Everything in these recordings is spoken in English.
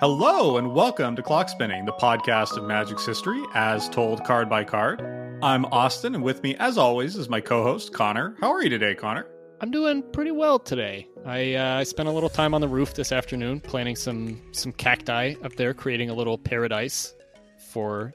Hello, and welcome to Clock Spinning, the podcast of Magic's history as told card by card. I'm Austin, and with me, as always, is my co host, Connor. How are you today, Connor? I'm doing pretty well today. I uh, I spent a little time on the roof this afternoon planting some some cacti up there, creating a little paradise for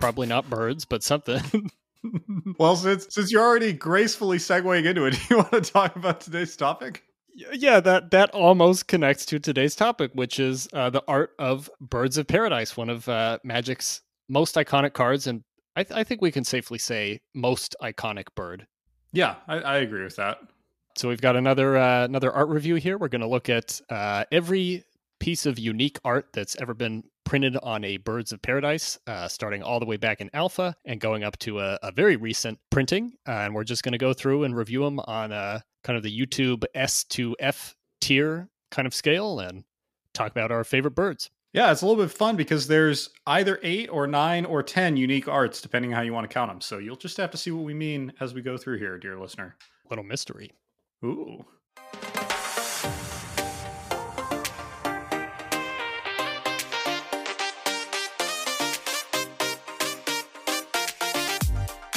probably not birds, but something. well, since since you're already gracefully segueing into it, do you want to talk about today's topic? Yeah, that that almost connects to today's topic, which is uh, the art of Birds of Paradise, one of uh, Magic's most iconic cards, and I, th- I think we can safely say most iconic bird. Yeah, I, I agree with that. So we've got another uh, another art review here. We're going to look at uh, every piece of unique art that's ever been printed on a Birds of Paradise, uh, starting all the way back in Alpha and going up to a, a very recent printing. Uh, and we're just going to go through and review them on uh, kind of the YouTube S to F tier kind of scale and talk about our favorite birds. Yeah, it's a little bit fun because there's either eight or nine or 10 unique arts, depending on how you want to count them. So you'll just have to see what we mean as we go through here, dear listener. Little mystery. Ooh.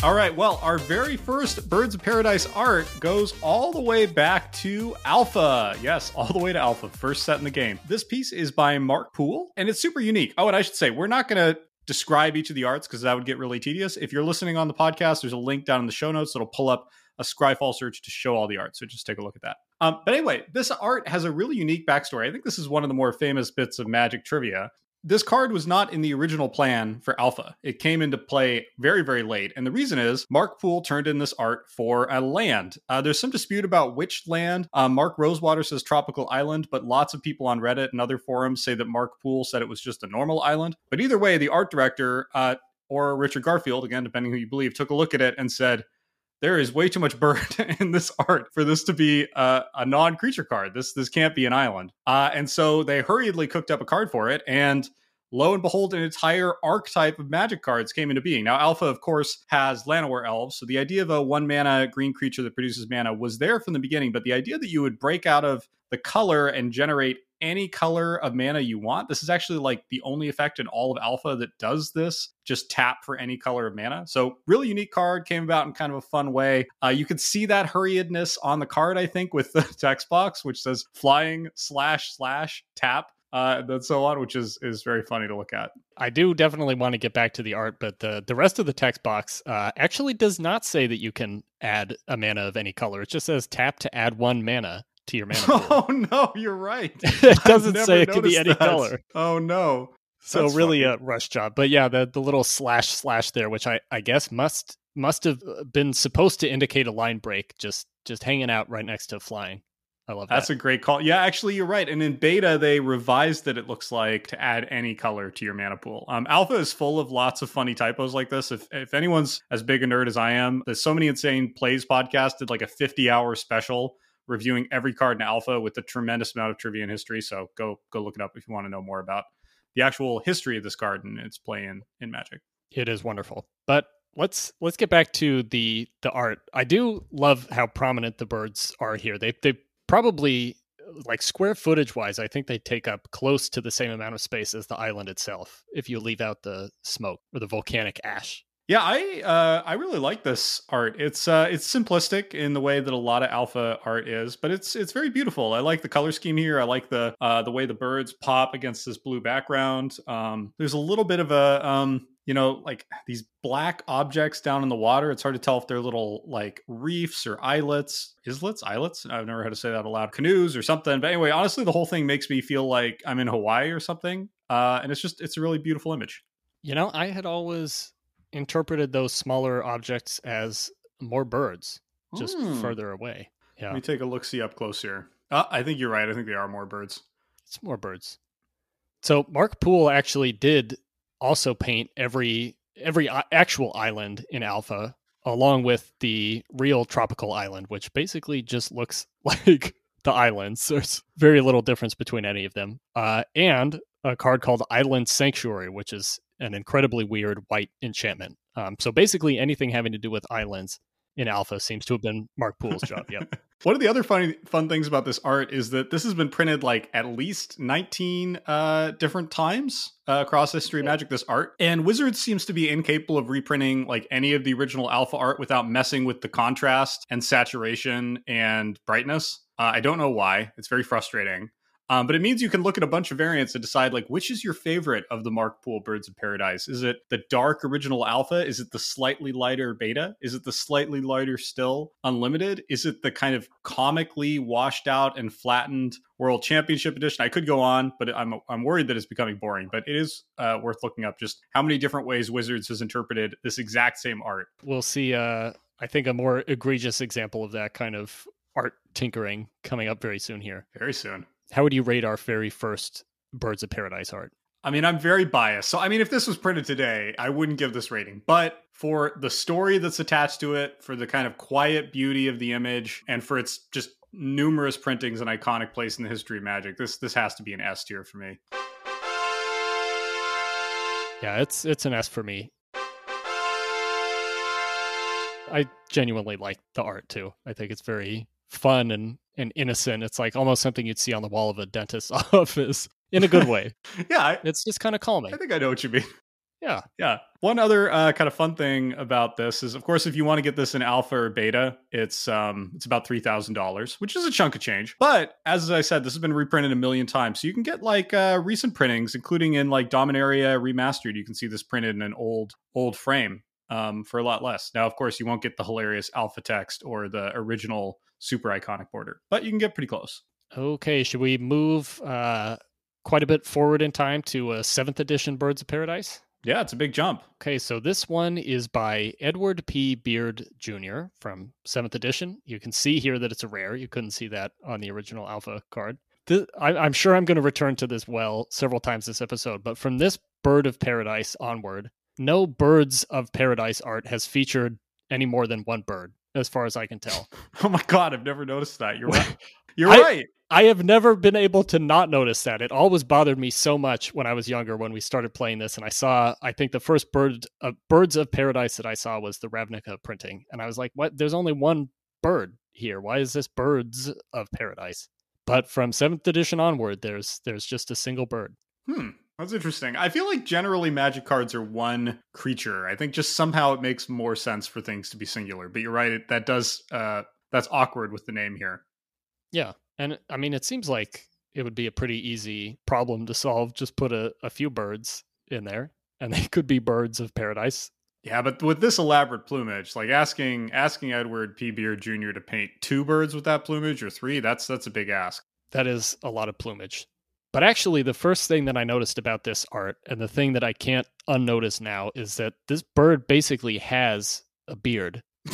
All right, well, our very first Birds of Paradise art goes all the way back to Alpha. Yes, all the way to Alpha, first set in the game. This piece is by Mark Poole, and it's super unique. Oh, and I should say, we're not going to describe each of the arts because that would get really tedious. If you're listening on the podcast, there's a link down in the show notes that'll pull up a Scryfall search to show all the art. So just take a look at that. Um, but anyway, this art has a really unique backstory. I think this is one of the more famous bits of Magic trivia this card was not in the original plan for Alpha. It came into play very, very late. And the reason is Mark Poole turned in this art for a land. Uh, there's some dispute about which land. Uh, Mark Rosewater says Tropical Island, but lots of people on Reddit and other forums say that Mark Poole said it was just a normal island. But either way, the art director, uh, or Richard Garfield, again, depending who you believe, took a look at it and said, there is way too much bird in this art for this to be a, a non-creature card. This this can't be an island. Uh, and so they hurriedly cooked up a card for it, and lo and behold, an entire archetype of magic cards came into being. Now, Alpha, of course, has Llanowar elves, so the idea of a one mana green creature that produces mana was there from the beginning. But the idea that you would break out of the color and generate any color of mana you want. This is actually like the only effect in all of Alpha that does this. Just tap for any color of mana. So, really unique card came about in kind of a fun way. Uh, you could see that hurriedness on the card, I think, with the text box, which says flying slash slash tap. Uh, so on, which is is very funny to look at. I do definitely want to get back to the art, but the the rest of the text box uh, actually does not say that you can add a mana of any color. It just says tap to add one mana to your mana. Pool. Oh no, you're right. it doesn't say it can be any that. color. Oh no. So That's really funny. a rush job. But yeah, the the little slash slash there, which I I guess must must have been supposed to indicate a line break, just just hanging out right next to flying. I love that. That's a great call. Yeah, actually, you're right. And in beta, they revised it. It looks like to add any color to your mana pool. Um, Alpha is full of lots of funny typos like this. If if anyone's as big a nerd as I am, there's so many insane plays podcast did like a 50 hour special reviewing every card in alpha with a tremendous amount of trivia and history. So go go look it up if you want to know more about the actual history of this card and its play in in Magic. It is wonderful. But let's let's get back to the the art. I do love how prominent the birds are here. They they probably like square footage wise, I think they take up close to the same amount of space as the island itself if you leave out the smoke or the volcanic ash. Yeah, I uh, I really like this art. It's uh, it's simplistic in the way that a lot of alpha art is, but it's it's very beautiful. I like the color scheme here. I like the uh, the way the birds pop against this blue background. Um, there's a little bit of a um, you know like these black objects down in the water. It's hard to tell if they're little like reefs or islets, islets, islets. I've never had to say that aloud. Canoes or something. But anyway, honestly, the whole thing makes me feel like I'm in Hawaii or something. Uh, and it's just it's a really beautiful image. You know, I had always interpreted those smaller objects as more birds just mm. further away. Yeah. Let me take a look see up close here. Uh, I think you're right. I think they are more birds. It's more birds. So Mark Poole actually did also paint every every actual island in Alpha along with the real tropical island, which basically just looks like the islands. There's very little difference between any of them. Uh, and a card called Island Sanctuary, which is an incredibly weird white enchantment. Um, so basically, anything having to do with islands in alpha seems to have been Mark Poole's job. Yep. One of the other funny fun things about this art is that this has been printed like at least 19 uh, different times uh, across history of magic this art and wizards seems to be incapable of reprinting like any of the original alpha art without messing with the contrast and saturation and brightness uh, i don't know why it's very frustrating um, but it means you can look at a bunch of variants and decide like which is your favorite of the Mark Poole Birds of Paradise. Is it the dark original alpha? Is it the slightly lighter beta? Is it the slightly lighter still unlimited? Is it the kind of comically washed out and flattened World Championship edition? I could go on, but I'm I'm worried that it's becoming boring. But it is uh, worth looking up just how many different ways Wizards has interpreted this exact same art. We'll see. Uh, I think a more egregious example of that kind of art tinkering coming up very soon here. Very soon how would you rate our very first Birds of Paradise art? I mean, I'm very biased. So, I mean, if this was printed today, I wouldn't give this rating. But for the story that's attached to it, for the kind of quiet beauty of the image, and for its just numerous printings and iconic place in the history of magic, this this has to be an S tier for me. Yeah, it's it's an S for me. I genuinely like the art too. I think it's very fun and and innocent. It's like almost something you'd see on the wall of a dentist's office in a good way. yeah, I, it's just kind of calming. I think I know what you mean. Yeah, yeah. One other uh, kind of fun thing about this is, of course, if you want to get this in alpha or beta, it's um, it's about three thousand dollars, which is a chunk of change. But as I said, this has been reprinted a million times, so you can get like uh, recent printings, including in like Dominaria Remastered. You can see this printed in an old old frame um, for a lot less. Now, of course, you won't get the hilarious alpha text or the original super iconic border, but you can get pretty close. Okay, should we move uh, quite a bit forward in time to a seventh edition Birds of Paradise? Yeah, it's a big jump. Okay, so this one is by Edward P. Beard Jr. from 7th edition. You can see here that it's a rare. You couldn't see that on the original alpha card. This, I, I'm sure I'm going to return to this well several times this episode, but from this Bird of Paradise onward, no Birds of Paradise art has featured any more than one bird as far as I can tell. oh my god, I've never noticed that. You're right. You're I, right. I have never been able to not notice that. It always bothered me so much when I was younger when we started playing this and I saw I think the first bird uh, birds of paradise that I saw was the Ravnica printing and I was like, "What? There's only one bird here. Why is this birds of paradise?" But from 7th edition onward, there's there's just a single bird. Hmm. That's interesting. I feel like generally magic cards are one creature. I think just somehow it makes more sense for things to be singular. But you're right, it, that does uh that's awkward with the name here. Yeah. And I mean it seems like it would be a pretty easy problem to solve. Just put a, a few birds in there and they could be birds of paradise. Yeah, but with this elaborate plumage, like asking asking Edward P. Beard Jr. to paint two birds with that plumage or three, that's that's a big ask. That is a lot of plumage. But actually, the first thing that I noticed about this art, and the thing that I can't unnotice now, is that this bird basically has a beard.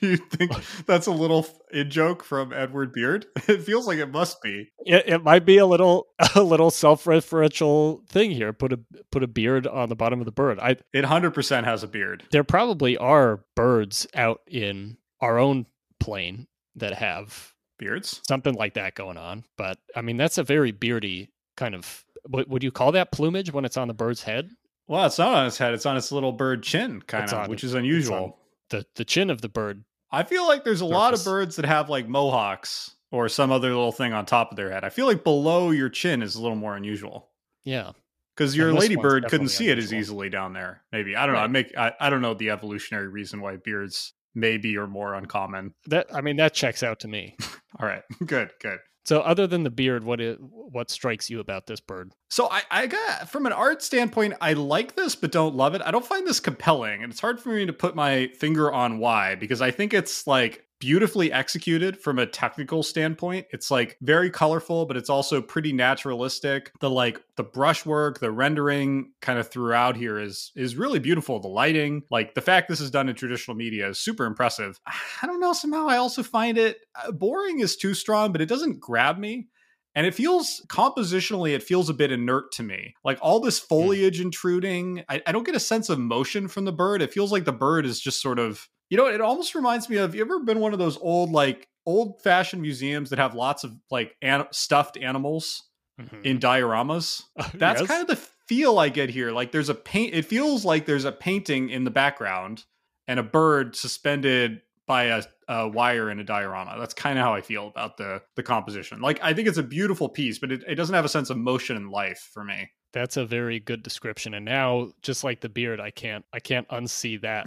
Do you think that's a little in joke from Edward Beard? It feels like it must be. It, it might be a little a little self-referential thing here. Put a put a beard on the bottom of the bird. I it hundred percent has a beard. There probably are birds out in our own plane that have beards, something like that going on. But I mean, that's a very beardy kind of. What would you call that plumage when it's on the bird's head? Well, it's not on its head; it's on its little bird chin, kind it's of, on, which is unusual. The the chin of the bird. I feel like there's a surface. lot of birds that have like mohawks or some other little thing on top of their head. I feel like below your chin is a little more unusual. Yeah. Because your ladybird couldn't see unusual. it as easily down there. Maybe I don't right. know. I make I, I don't know the evolutionary reason why beards maybe or more uncommon. That I mean that checks out to me. All right, good, good. So, other than the beard, what is, what strikes you about this bird? So, I, I got from an art standpoint, I like this, but don't love it. I don't find this compelling, and it's hard for me to put my finger on why because I think it's like beautifully executed from a technical standpoint. It's like very colorful, but it's also pretty naturalistic. The like the brushwork, the rendering kind of throughout here is is really beautiful. The lighting, like the fact this is done in traditional media is super impressive. I don't know, somehow I also find it uh, boring is too strong, but it doesn't grab me. And it feels compositionally, it feels a bit inert to me. Like all this hmm. foliage intruding, I, I, don't get a sense of motion from the bird. It feels like the bird is just sort of you know, it almost reminds me of you ever been one of those old like old fashioned museums that have lots of like an- stuffed animals mm-hmm. in dioramas? That's yes. kind of the feel I get here. Like there's a paint it feels like there's a painting in the background and a bird suspended by a, a wire in a diorama. That's kind of how I feel about the the composition. Like I think it's a beautiful piece, but it, it doesn't have a sense of motion and life for me. That's a very good description. And now, just like the beard, I can't I can't unsee that.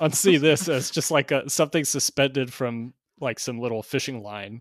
unsee this as just like a something suspended from like some little fishing line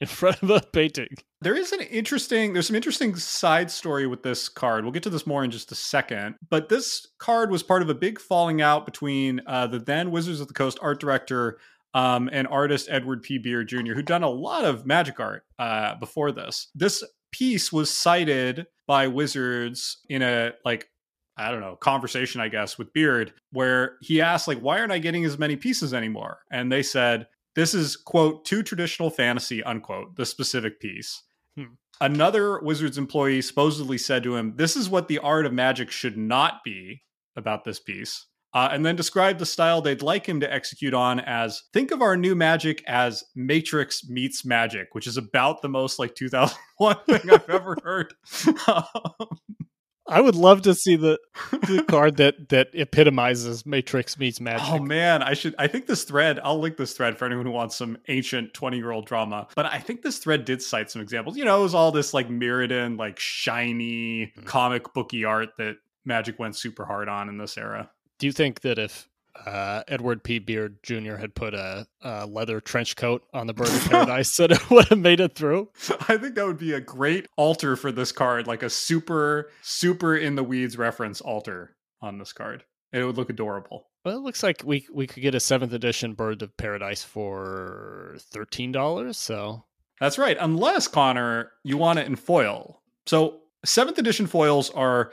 in front of a painting. There is an interesting there's some interesting side story with this card. We'll get to this more in just a second. But this card was part of a big falling out between uh, the then Wizards of the Coast art director um, and artist Edward P. Beard Jr., who'd done a lot of magic art uh, before this. This piece was cited by Wizards in a like I don't know, conversation, I guess, with Beard, where he asked, like, why aren't I getting as many pieces anymore? And they said, this is, quote, too traditional fantasy, unquote, the specific piece. Hmm. Another Wizards employee supposedly said to him, This is what the art of magic should not be about this piece. Uh, and then described the style they'd like him to execute on as think of our new magic as Matrix meets magic, which is about the most like 2001 thing I've ever heard. um, I would love to see the, the card that that epitomizes Matrix meets magic. Oh man, I should. I think this thread. I'll link this thread for anyone who wants some ancient twenty year old drama. But I think this thread did cite some examples. You know, it was all this like Mirrodin, like shiny mm-hmm. comic booky art that Magic went super hard on in this era. Do you think that if uh, Edward P. Beard Jr. had put a, a, leather trench coat on the Bird of Paradise, that it would have made it through. I think that would be a great alter for this card, like a super, super in the weeds reference alter on this card. It would look adorable. Well, it looks like we we could get a seventh edition Bird of Paradise for thirteen dollars. So that's right, unless Connor, you want it in foil. So seventh edition foils are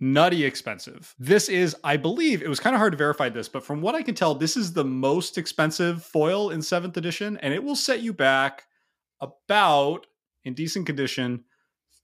nutty expensive. This is, I believe, it was kind of hard to verify this, but from what I can tell, this is the most expensive foil in seventh edition, and it will set you back about, in decent condition,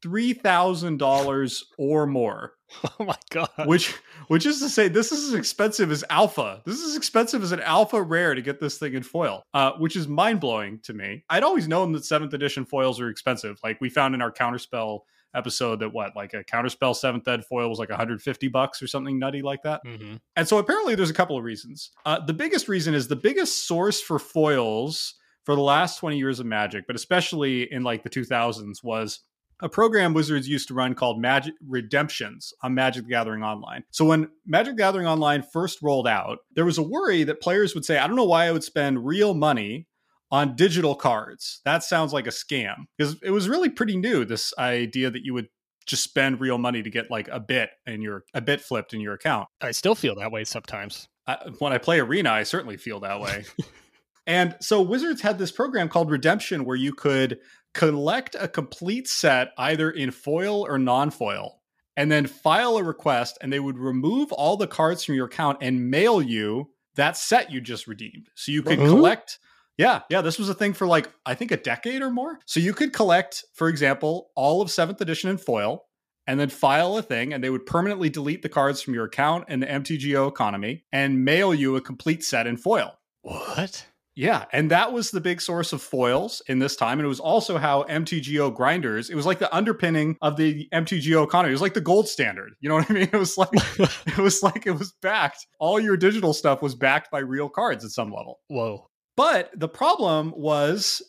three thousand dollars or more. Oh my god! Which, which is to say, this is as expensive as alpha. This is as expensive as an alpha rare to get this thing in foil, uh, which is mind blowing to me. I'd always known that seventh edition foils are expensive. Like we found in our counterspell episode that what like a counterspell seventh ed foil was like 150 bucks or something nutty like that mm-hmm. and so apparently there's a couple of reasons uh, the biggest reason is the biggest source for foils for the last 20 years of magic but especially in like the 2000s was a program Wizards used to run called Magic Redemptions on Magic the Gathering Online. So when Magic the Gathering Online first rolled out, there was a worry that players would say, I don't know why I would spend real money on digital cards. That sounds like a scam because it was really pretty new. This idea that you would just spend real money to get like a bit in your a bit flipped in your account. I still feel that way sometimes. I, when I play Arena, I certainly feel that way. and so Wizards had this program called Redemption where you could collect a complete set either in foil or non-foil and then file a request and they would remove all the cards from your account and mail you that set you just redeemed. So you could uh-huh. collect yeah, yeah, this was a thing for like I think a decade or more. So you could collect, for example, all of 7th edition in foil and then file a thing and they would permanently delete the cards from your account in the MTGO economy and mail you a complete set in foil. What? Yeah, and that was the big source of foils in this time. And it was also how MTGO grinders, it was like the underpinning of the MTGO economy. It was like the gold standard. You know what I mean? It was like it was like it was backed. All your digital stuff was backed by real cards at some level. Whoa. But the problem was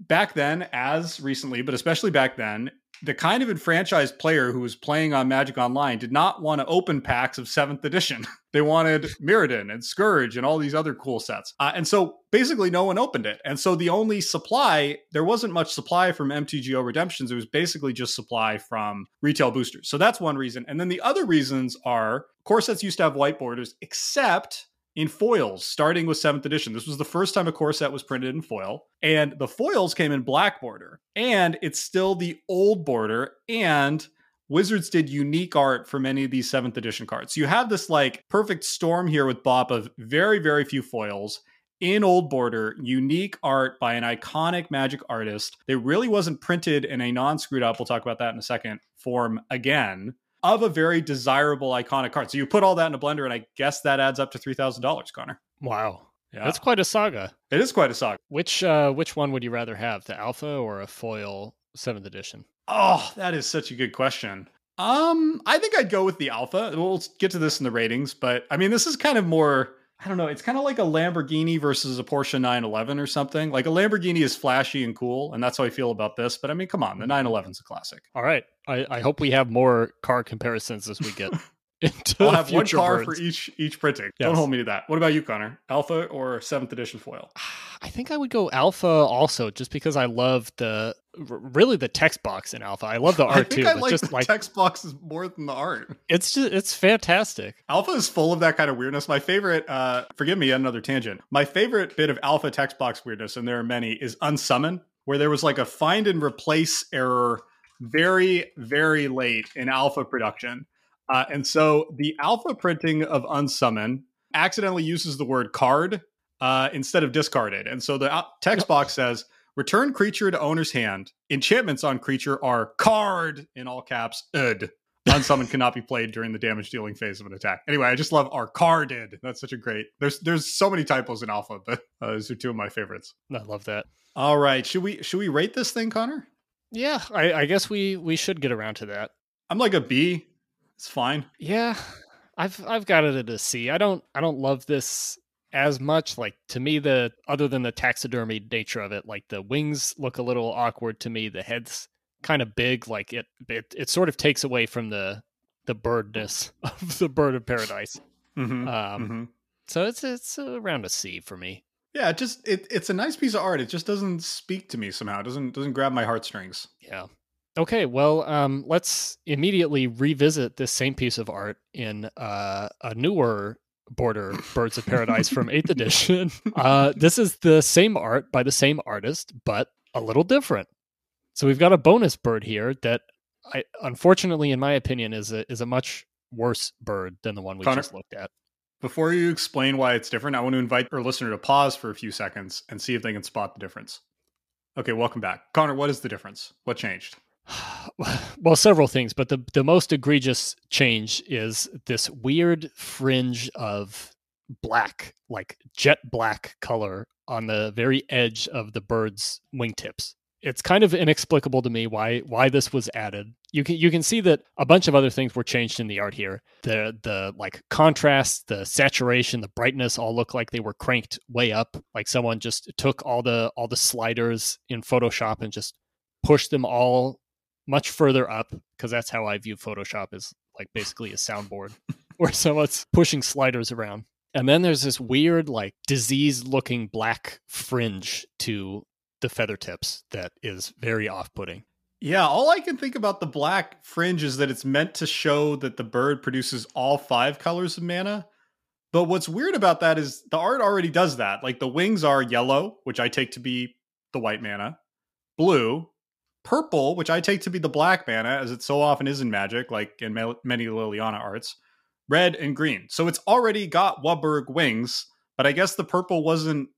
back then, as recently, but especially back then, the kind of enfranchised player who was playing on Magic Online did not want to open packs of seventh edition. they wanted Mirrodin and Scourge and all these other cool sets. Uh, and so basically, no one opened it. And so the only supply, there wasn't much supply from MTGO Redemptions. It was basically just supply from retail boosters. So that's one reason. And then the other reasons are core sets used to have white borders, except in foils, starting with seventh edition. This was the first time a core set was printed in foil, and the foils came in black border, and it's still the old border. And Wizards did unique art for many of these seventh edition cards. So you have this like perfect storm here with Bop of very, very few foils in old border, unique art by an iconic magic artist. It really wasn't printed in a non screwed up, we'll talk about that in a second, form again of a very desirable iconic card. So you put all that in a blender, and I guess that adds up to three thousand dollars, Connor. Wow, yeah. that's quite a saga. It is quite a saga. Which uh, which one would you rather have, the alpha or a foil seventh edition? Oh, that is such a good question. Um, I think I'd go with the alpha. We'll get to this in the ratings, but I mean, this is kind of more I don't know. It's kind of like a Lamborghini versus a Porsche 911 or something. Like a Lamborghini is flashy and cool, and that's how I feel about this. But I mean, come on, the 911 is a classic. All right. I, I hope we have more car comparisons as we get into I'll have one car birds. for each each printing. Don't hold me to that. What about you, Connor? Alpha or seventh edition foil? I think I would go alpha also, just because I love the really the text box in alpha. I love the art I think too. I like just the like text boxes more than the art. it's just it's fantastic. Alpha is full of that kind of weirdness. My favorite, uh, forgive me, another tangent. My favorite bit of alpha text box weirdness, and there are many, is unsummon, where there was like a find and replace error very, very late in alpha production. Uh, and so the alpha printing of unsummon accidentally uses the word card uh, instead of discarded. And so the text box says, return creature to owner's hand. Enchantments on creature are card in all caps, ud. Unsummon cannot be played during the damage dealing phase of an attack. Anyway, I just love our carded. That's such a great. There's there's so many typos in alpha, but uh, those are two of my favorites. I love that. All right, should we should we rate this thing, Connor? Yeah, I, I guess we we should get around to that. I'm like a B. It's fine. Yeah, I've I've got it at a C. I don't I don't love this as much. Like to me, the other than the taxidermy nature of it, like the wings look a little awkward to me. The head's kind of big. Like it it it sort of takes away from the the birdness of the bird of paradise. Mm-hmm. Um, mm-hmm. so it's it's around a C for me. Yeah, it just it, it's a nice piece of art. It just doesn't speak to me somehow. It doesn't doesn't grab my heartstrings. Yeah. Okay, well, um, let's immediately revisit this same piece of art in uh, a newer border Birds of Paradise from 8th edition. Uh, this is the same art by the same artist, but a little different. So we've got a bonus bird here that, I unfortunately, in my opinion, is a is a much worse bird than the one we Connor? just looked at. Before you explain why it's different, I want to invite our listener to pause for a few seconds and see if they can spot the difference. Okay, welcome back, Connor. What is the difference? What changed? well, several things, but the the most egregious change is this weird fringe of black, like jet black color on the very edge of the bird's wingtips. It's kind of inexplicable to me why why this was added. You can you can see that a bunch of other things were changed in the art here. The the like contrast, the saturation, the brightness all look like they were cranked way up. Like someone just took all the all the sliders in Photoshop and just pushed them all much further up because that's how I view Photoshop is like basically a soundboard where someone's pushing sliders around. And then there's this weird, like disease looking black fringe to the feather tips that is very off putting. Yeah, all I can think about the black fringe is that it's meant to show that the bird produces all five colors of mana. But what's weird about that is the art already does that. Like the wings are yellow, which I take to be the white mana, blue, purple, which I take to be the black mana, as it so often is in Magic, like in ma- many Liliana arts, red and green. So it's already got WUBRG wings, but I guess the purple wasn't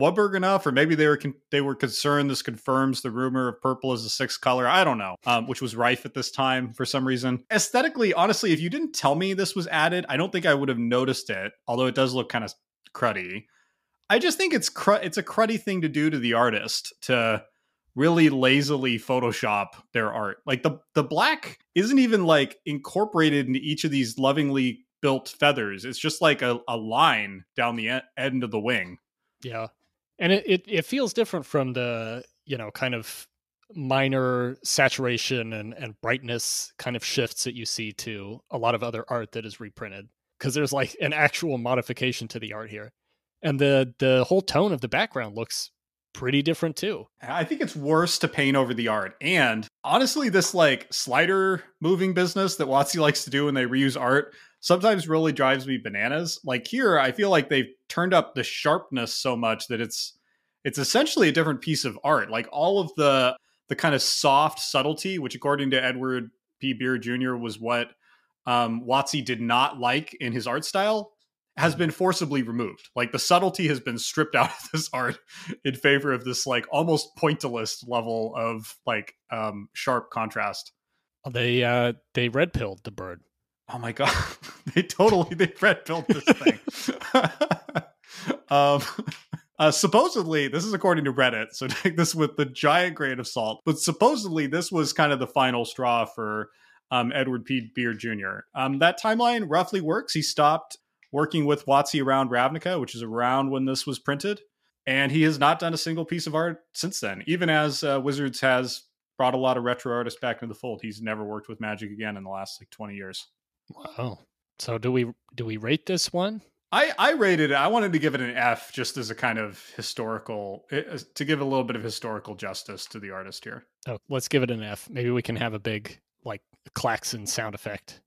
WUBRG enough, or maybe they were con- they were concerned this confirms the rumor of purple as a sixth color. I don't know, um, which was rife at this time for some reason. Aesthetically, honestly, if you didn't tell me this was added, I don't think I would have noticed it. Although it does look kind of cruddy. I just think it's cr- it's a cruddy thing to do to the artist to really lazily Photoshop their art. Like the the black isn't even like incorporated into each of these lovingly built feathers. It's just like a, a line down the end of the wing. Yeah. And it, it, it feels different from the, you know, kind of minor saturation and, and brightness kind of shifts that you see to a lot of other art that is reprinted. Because there's like an actual modification to the art here. And the the whole tone of the background looks pretty different too. I think it's worse to paint over the art. And honestly, this like slider moving business that WotC likes to do when they reuse art sometimes really drives me bananas. Like here, I feel like they've turned up the sharpness so much that it's it's essentially a different piece of art. Like all of the the kind of soft subtlety, which according to Edward P. Beard Jr. was what um, WotC did not like in his art style, has been forcibly removed. Like the subtlety has been stripped out of this art in favor of this like almost pointillist level of like um sharp contrast. They uh they red pilled the bird. Oh my god. they totally they red built this thing. um uh, supposedly, this is according to Reddit, so take this with the giant grain of salt. But supposedly, this was kind of the final straw for um, Edward P. Beard Jr. Um, that timeline roughly works. He stopped working with WotC around Ravnica, which is around when this was printed. And he has not done a single piece of art since then. Even as uh, Wizards has brought a lot of retro artists back into the fold, he's never worked with Magic again in the last like 20 years. Wow. So do we do we rate this one? I, I rated it. I wanted to give it an F just as a kind of historical, eh, to give a little bit of historical justice to the artist here. Oh, let's give it an F. Maybe we can have a big like klaxon sound effect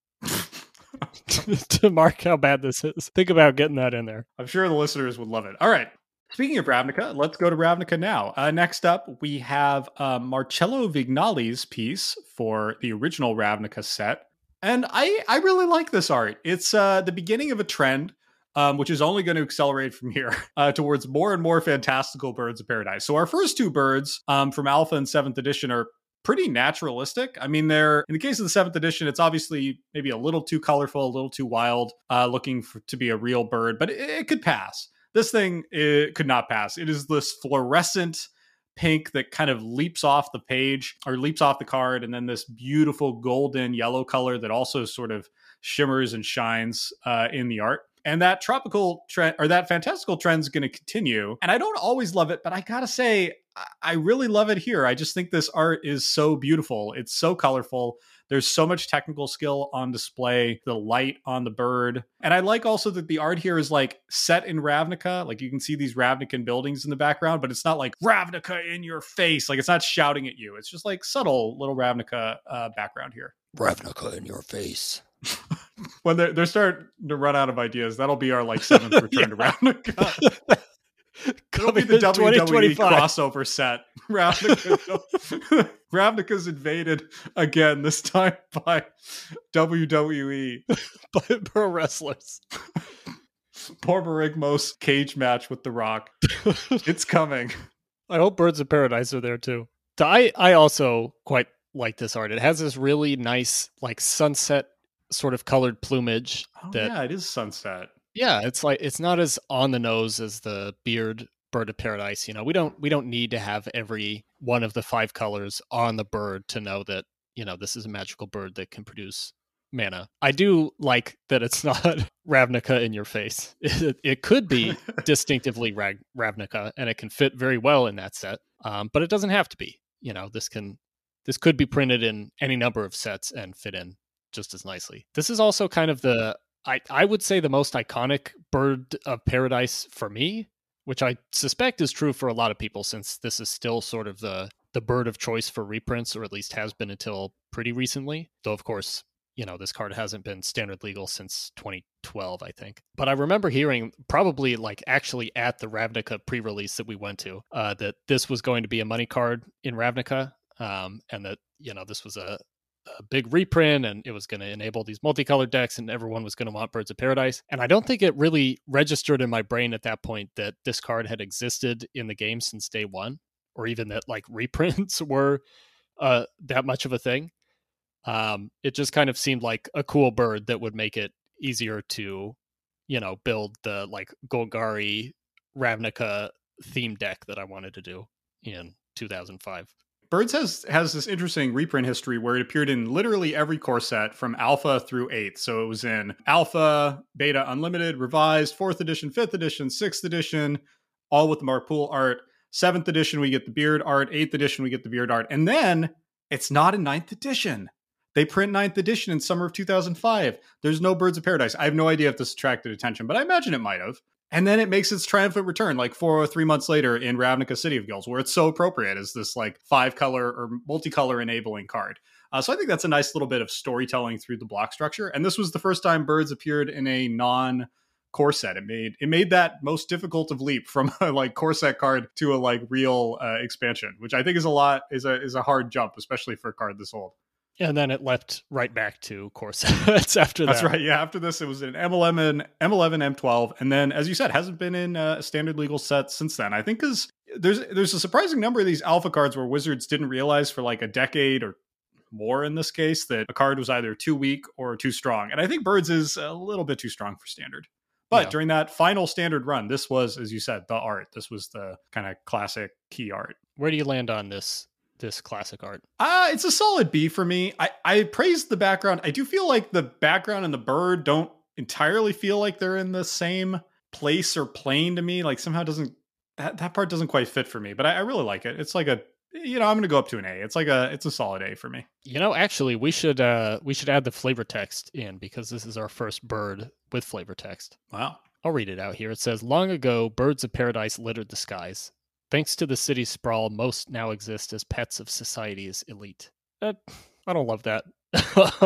to mark how bad this is. Think about getting that in there. I'm sure the listeners would love it. All right. Speaking of Ravnica, let's go to Ravnica now. Uh, next up, we have uh, Marcelo Vignali's piece for the original Ravnica set. And I, I really like this art. It's uh, the beginning of a trend um, which is only going to accelerate from here uh, towards more and more fantastical birds of paradise. So our first two birds um, from Alpha and Seventh Edition are pretty naturalistic. I mean, they're in the case of the seventh edition, it's obviously maybe a little too colorful, a little too wild, uh, looking for, to be a real bird, but it, it could pass. This thing it could not pass. It is this fluorescent pink that kind of leaps off the page or leaps off the card, and then this beautiful golden yellow color that also sort of shimmers and shines uh, in the art and that tropical trend or that fantastical trend is going to continue. And i don't always love it but i gotta say i really love it here. I just think this art is so beautiful. It's so colorful. There's so much technical skill on display the light on the bird. And i like also that the art here is like set in ravnica. Like you can see these ravnican buildings in the background but it's not like ravnica in your face. Like it's not shouting at you. It's just like subtle little ravnica uh, background here. Ravnica in your face when they're, they're starting to run out of ideas, that'll be our like seventh return to Ravnica. It'll be the WWE crossover set. Ravnica, Ravnica's invaded again, this time by WWE. by pro wrestlers. Borborygmos cage match with The Rock. it's coming. I hope Birds of Paradise are there too. I, I also quite like this art. It has this really nice, like sunset sort of colored plumage. Oh, that, yeah, it is sunset. Yeah, it's like it's not as on the nose as the beard bird of paradise. You know, we don't we don't need to have every one of the five colors on the bird to know that you know this is a magical bird that can produce mana. I do like that it's not Ravnica in your face. It, it could be distinctively Rag- Ravnica, and it can fit very well in that set. Um, but it doesn't have to be. You know, this can this could be printed in any number of sets and fit in just as nicely. This is also kind of the I, I would say the most iconic bird of paradise for me, which I suspect is true for a lot of people since this is still sort of the the bird of choice for reprints, or at least has been until pretty recently. Though of course, you know, this card hasn't been standard legal since 2012, I think. But I remember hearing probably like actually at the Ravnica pre-release that we went to, uh, that this was going to be a money card in Ravnica. Um, and that, you know, this was a, a big reprint and it was going to enable these multicolored decks and everyone was going to want Birds of Paradise. And I don't think it really registered in my brain at that point that this card had existed in the game since day one, or even that like reprints were uh, that much of a thing. Um, it just kind of seemed like a cool bird that would make it easier to, you know, build the like Golgari Ravnica theme deck that I wanted to do in 2005. Birds has has this interesting reprint history where it appeared in literally every core set from Alpha through Eighth. So it was in Alpha, Beta Unlimited, Revised, Fourth Edition, Fifth Edition, Sixth Edition, all with the Mark Poole art. Seventh Edition, we get the Beard art. Eighth Edition, we get the Beard art, and then it's not in Ninth Edition. They print Ninth Edition in summer of 2005. There's no Birds of Paradise. I have no idea if this attracted attention, but I imagine it might have. And then it makes its triumphant return like four or three months later in Ravnica City of Guilds, where it's so appropriate as this like five color or multicolor enabling card. Uh, so I think that's a nice little bit of storytelling through the block structure. And this was the first time birds appeared in a non core set. It made it made that most difficult of leap from a like core set card to a like real uh, expansion, which I think is a lot is a is a hard jump, especially for a card this old. And then it leapt right back to core sets after that. That's right. Yeah, after this, it was in M11, M11, M12, and then, as you said, hasn't been in uh, a standard legal set since then. I think because there's there's a surprising number of these alpha cards where Wizards didn't realize for like a decade or more in this case that a card was either too weak or too strong, and I think Birds is a little bit too strong for standard. But yeah. during that final standard run, this was, as you said, the art. This was the kind of classic key art. Where do you land on this this classic art? Uh, it's a solid B for me. I, I praise the background. I do feel like the background and the bird don't entirely feel like they're in the same place or plane to me. Like somehow doesn't that, that part doesn't quite fit for me. But I, I really like it. It's like a you know I'm gonna go up to an A. It's like a it's a solid A for me. You know, actually, we should uh we should add the flavor text in because this is our first bird with flavor text. Wow. I'll read it out here. It says, "Long ago, birds of paradise littered the skies. Thanks to the city sprawl, most now exist as pets of society's elite." Uh, I don't love that.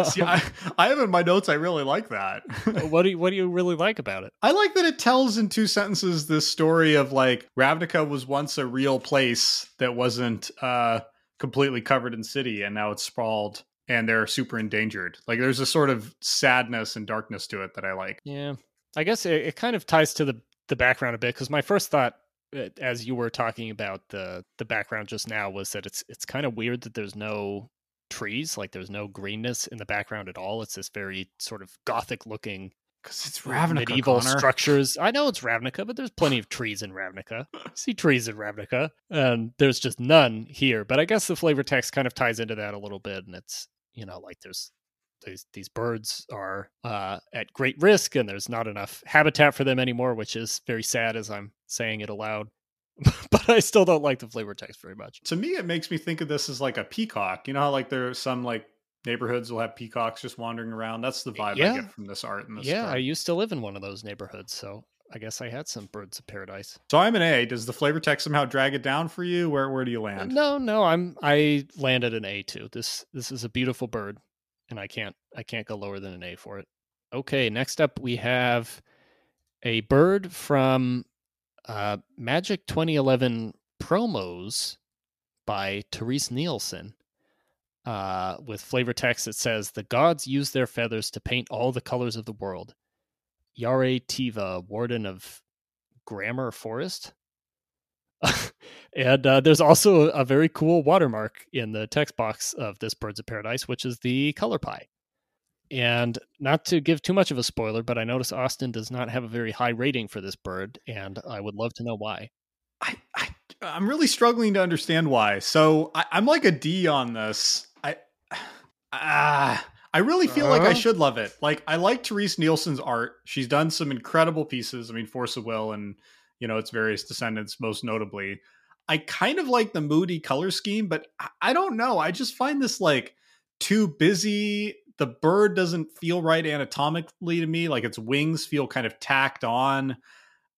See, I, I have in my notes. I really like that. what do you What do you really like about it? I like that it tells in two sentences this story of like Ravnica was once a real place that wasn't uh, completely covered in city, and now it's sprawled and they're super endangered. Like there's a sort of sadness and darkness to it that I like. Yeah, I guess it, it kind of ties to the the background a bit because my first thought uh, Uh, as you were talking about the the background just now was that it's it's kind of weird that there's no trees. Like there's no greenness in the background at all. It's this very sort of gothic looking because it's Ravnica, medieval Connor. structures. I know it's Ravnica, but there's plenty of trees in Ravnica. see trees in Ravnica, and there's just none here. But I guess the flavor text kind of ties into that a little bit, and it's you know like there's these these birds are uh, at great risk, and there's not enough habitat for them anymore, which is very sad as I'm saying it aloud. but I still don't like the flavor text very much. To me, it makes me think of this as like a peacock. You know how like are some like neighborhoods will have peacocks just wandering around. That's the vibe Yeah. I get from this art. And this Yeah. I used to live in one of those neighborhoods, so I guess I had some birds of paradise. So I'm an A. Does the flavor text somehow drag it down for you? Where where do you land? No, no, I'm I landed an A too. This this is a beautiful bird, and I can't I can't go lower than an A for it. Okay, next up we have a bird from uh, Magic 2011 promos by Terese Nielsen. Uh, with flavor text that says the gods use their feathers to paint all the colors of the world. Yare Tiva, warden of Gramur Forest. and uh, there's also a very cool watermark in the text box of this Birds of Paradise, which is the color pie. And not to give too much of a spoiler, but I notice Austin does not have a very high rating for this bird, and I would love to know why. I, I I'm really struggling to understand why. So I, I'm like a D on this. I ah. I really feel like I Uh-huh. should love it. Like I like Terese Nielsen's art. She's done some incredible pieces. I mean, Force of Will and you know its various descendants, most notably. I kind of like the moody color scheme, but I- don't know. I just find this like too busy. The bird doesn't feel right anatomically to me. Like its wings feel kind of tacked on.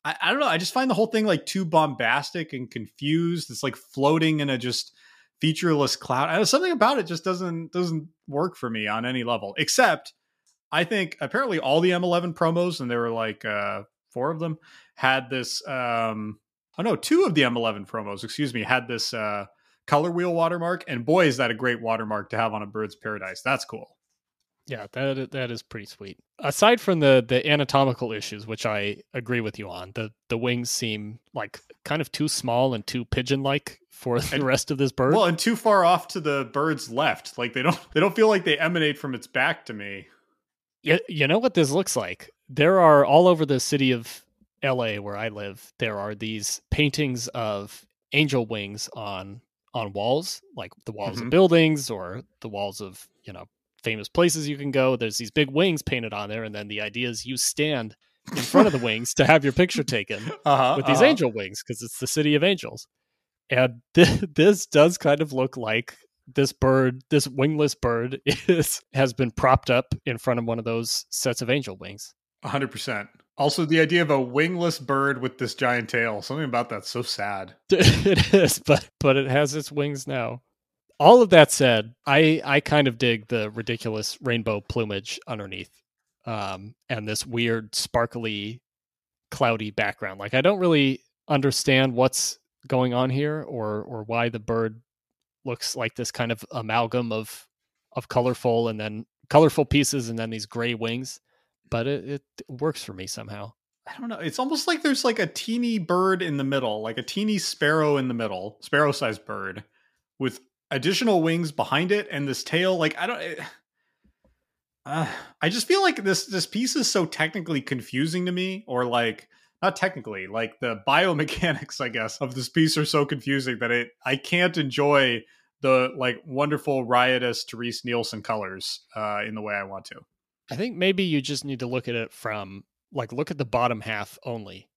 I, I don't know. I just find the whole thing like too bombastic and confused. It's like floating in a just featureless cloud. I know something about it just doesn't doesn't work for me on any level. Except I think apparently all the M11 promos, and there were like uh four of them, had this um oh no, two of the M11 promos, excuse me, had this uh color wheel watermark. And boy, is that a great watermark to have on a bird's paradise. That's cool. Yeah, that that is pretty sweet. Aside from the the anatomical issues, which I agree with you on, the the wings seem like kind of too small and too pigeon like for the And- rest of this bird. Well, and too far off to the bird's left. Like they don't they don't feel like they emanate from its back to me. You, you know what this looks like? There are all over the city of LA where I live, there are these paintings of angel wings on on walls, like the walls Mhm. of buildings or the walls of, you know, famous places you can go. There's these big wings painted on there and then the idea is you stand in front of the wings to have your picture taken Uh-huh, with these uh-huh. angel wings because it's the city of angels. And th- this does kind of look like this bird, this wingless bird, is has been propped up in front of one of those sets of angel wings. Hundred percent. Also, the idea of a wingless bird with this giant tail. Something about that's so sad. it is, but but it has its wings now. All of that said, I I kind of dig the ridiculous rainbow plumage underneath, um, and this weird sparkly, cloudy background. Like I don't really understand what's going on here, or or why the bird looks like this kind of amalgam of of colorful and then colorful pieces and then these gray wings. But it, it works for me somehow. I don't know. It's almost like there's like a teeny bird in the middle, like a teeny sparrow in the middle, sparrow-sized bird, with additional wings behind it and this tail. Like I don't. It, uh, I just feel like this this piece is so technically confusing to me, or like not technically, like the biomechanics, I guess, of this piece are so confusing that it I can't enjoy the like wonderful riotous Terese Nielsen colors uh, in the way I want to. I think maybe you just need to look at it from like look at the bottom half only.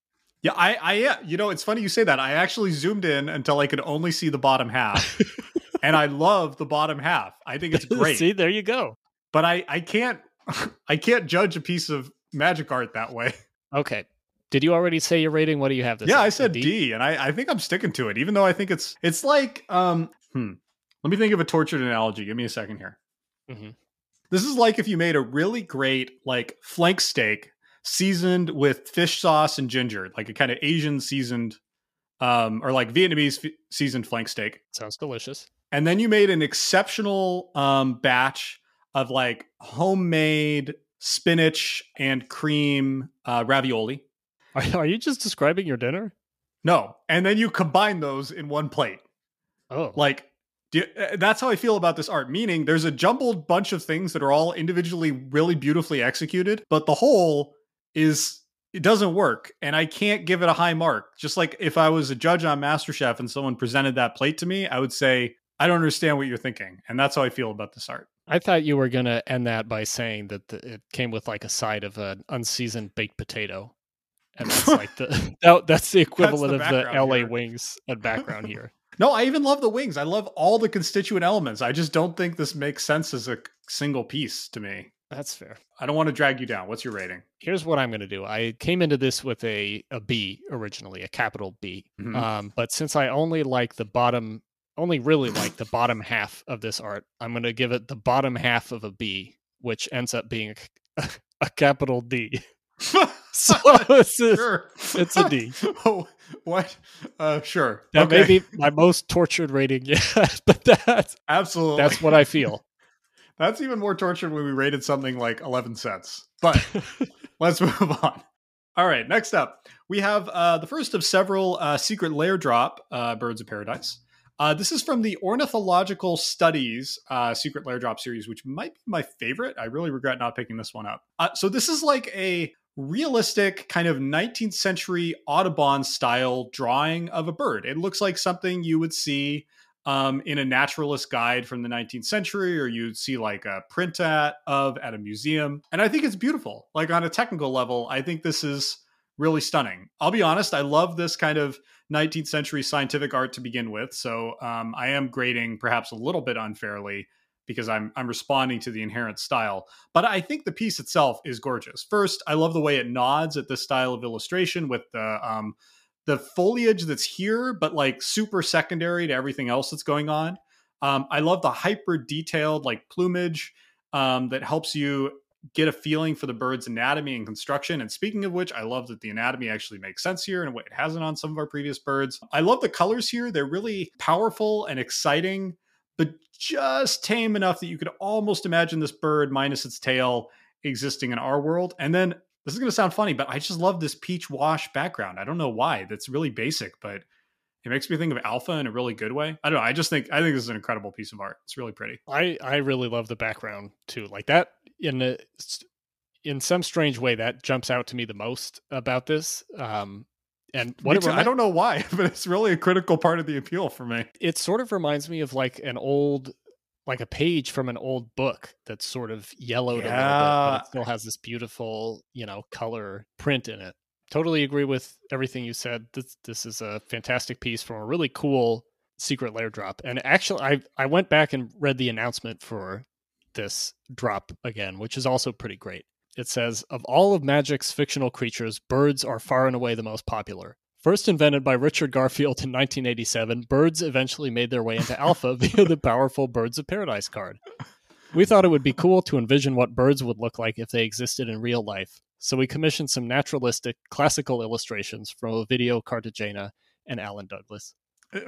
Yeah, I, I, yeah, you know, it's funny you say that. I actually zoomed in until I could only see the bottom half, and I love the bottom half. I think it's great. see, there you go. But I, I can't, I can't judge a piece of magic art that way. Okay. Did you already say your rating? What do you have this? Yeah? I said D? and I, I think I'm sticking to it, even though I think it's, it's like, um, hmm. Let me think of a tortured analogy. Give me a second here. Mhm. This is like if you made a really great like flank steak seasoned with fish sauce and ginger, like a kind of Asian seasoned, um, or like Vietnamese f- seasoned flank steak, Sounds delicious. and then you made an exceptional um, batch of like homemade spinach and cream uh, ravioli. Are, are you just describing your dinner? No, and then you combine those in one plate. Oh, Like, you- uh, that's how I feel about this art. Meaning, there's a jumbled bunch of things that are all individually really beautifully executed, but the whole is it doesn't work, and I can't give it a high mark. Just like if I was a judge on MasterChef and someone presented that plate to me, I would say, "I don't understand what you're thinking," and that's how I feel about this art. I thought you were gonna end that by saying that the, it came with like a side of an unseasoned baked potato, and that's like the that, that's the equivalent of the L.A. here. wings and background here. No, I even love the wings. I love all the constituent elements. I just don't think this makes sense as a single piece to me. That's fair. I don't want to drag you down. What's your rating? Here's what I'm gonna do. I came into this with a a B originally, a capital B. Mhm. Um, but since I only like the bottom, only really like the bottom half of this art, I'm going to give it the bottom half of a B, which ends up being a, a capital D. So it's a, sure. it's a D. oh, what? Uh, sure. That okay. may be my most tortured rating yet, but that's Absolutely. that's what I feel. That's even more tortured when we rated something like 11 cents. But let's move on. All right, next up, we have uh, the first of several uh, secret lair drop uh, birds of paradise. Uh, this is from the Ornithological Studies uh, Secret Lair Drop series, which might be my favorite. I really regret not picking this one up. Uh, so, this is like a realistic kind of 19th century Audubon style drawing of a bird. It looks like something you would see um, in a naturalist guide from the 19th century, or you'd see like a print at of at a museum. And I think it's beautiful. Like on a technical level, I think this is really stunning. I'll be honest, I love this kind of 19th century scientific art to begin with. So um, I am grading perhaps a little bit unfairly because I'm I'm responding to the inherent style. But I think the piece itself is gorgeous. First, I love the way it nods at this style of illustration with the um, the foliage that's here, but like super secondary to everything else that's going on. Um, I love the hyper detailed like plumage um, that helps you get a feeling for the bird's anatomy and construction. And speaking of which, I love that the anatomy actually makes sense here and what it hasn't on some of our previous birds. I love the colors here. They're really powerful and exciting, but just tame enough that you could almost imagine this bird minus its tail existing in our world. And then this is going to sound funny, but I just love this peach wash background. I don't know why. That's really basic, but it makes me think of alpha in a really good way. I don't know. I just think I think this is an incredible piece of art. It's really pretty. I I really love the background too. Like that in a in some strange way that jumps out to me the most about this. Um, and what too. I don't know why, but it's really a critical part of the appeal for me. it sort of reminds me of like an old like a page from an old book that's sort of yellowed a little bit but it still has this beautiful you know color print in it. Totally agree with everything you said. This this is a fantastic piece from a really cool secret lair drop. And actually i i went back and read the announcement for this drop again which is also pretty great it says of all of magic's fictional creatures birds are far and away the most popular First invented by Richard Garfield in 1987, birds eventually made their way into alpha via the powerful Birds of Paradise card. We thought it would be cool to envision what birds would look like if they existed in real life, so we commissioned some naturalistic, classical illustrations from Ovidio Cartagena and Alan Douglas.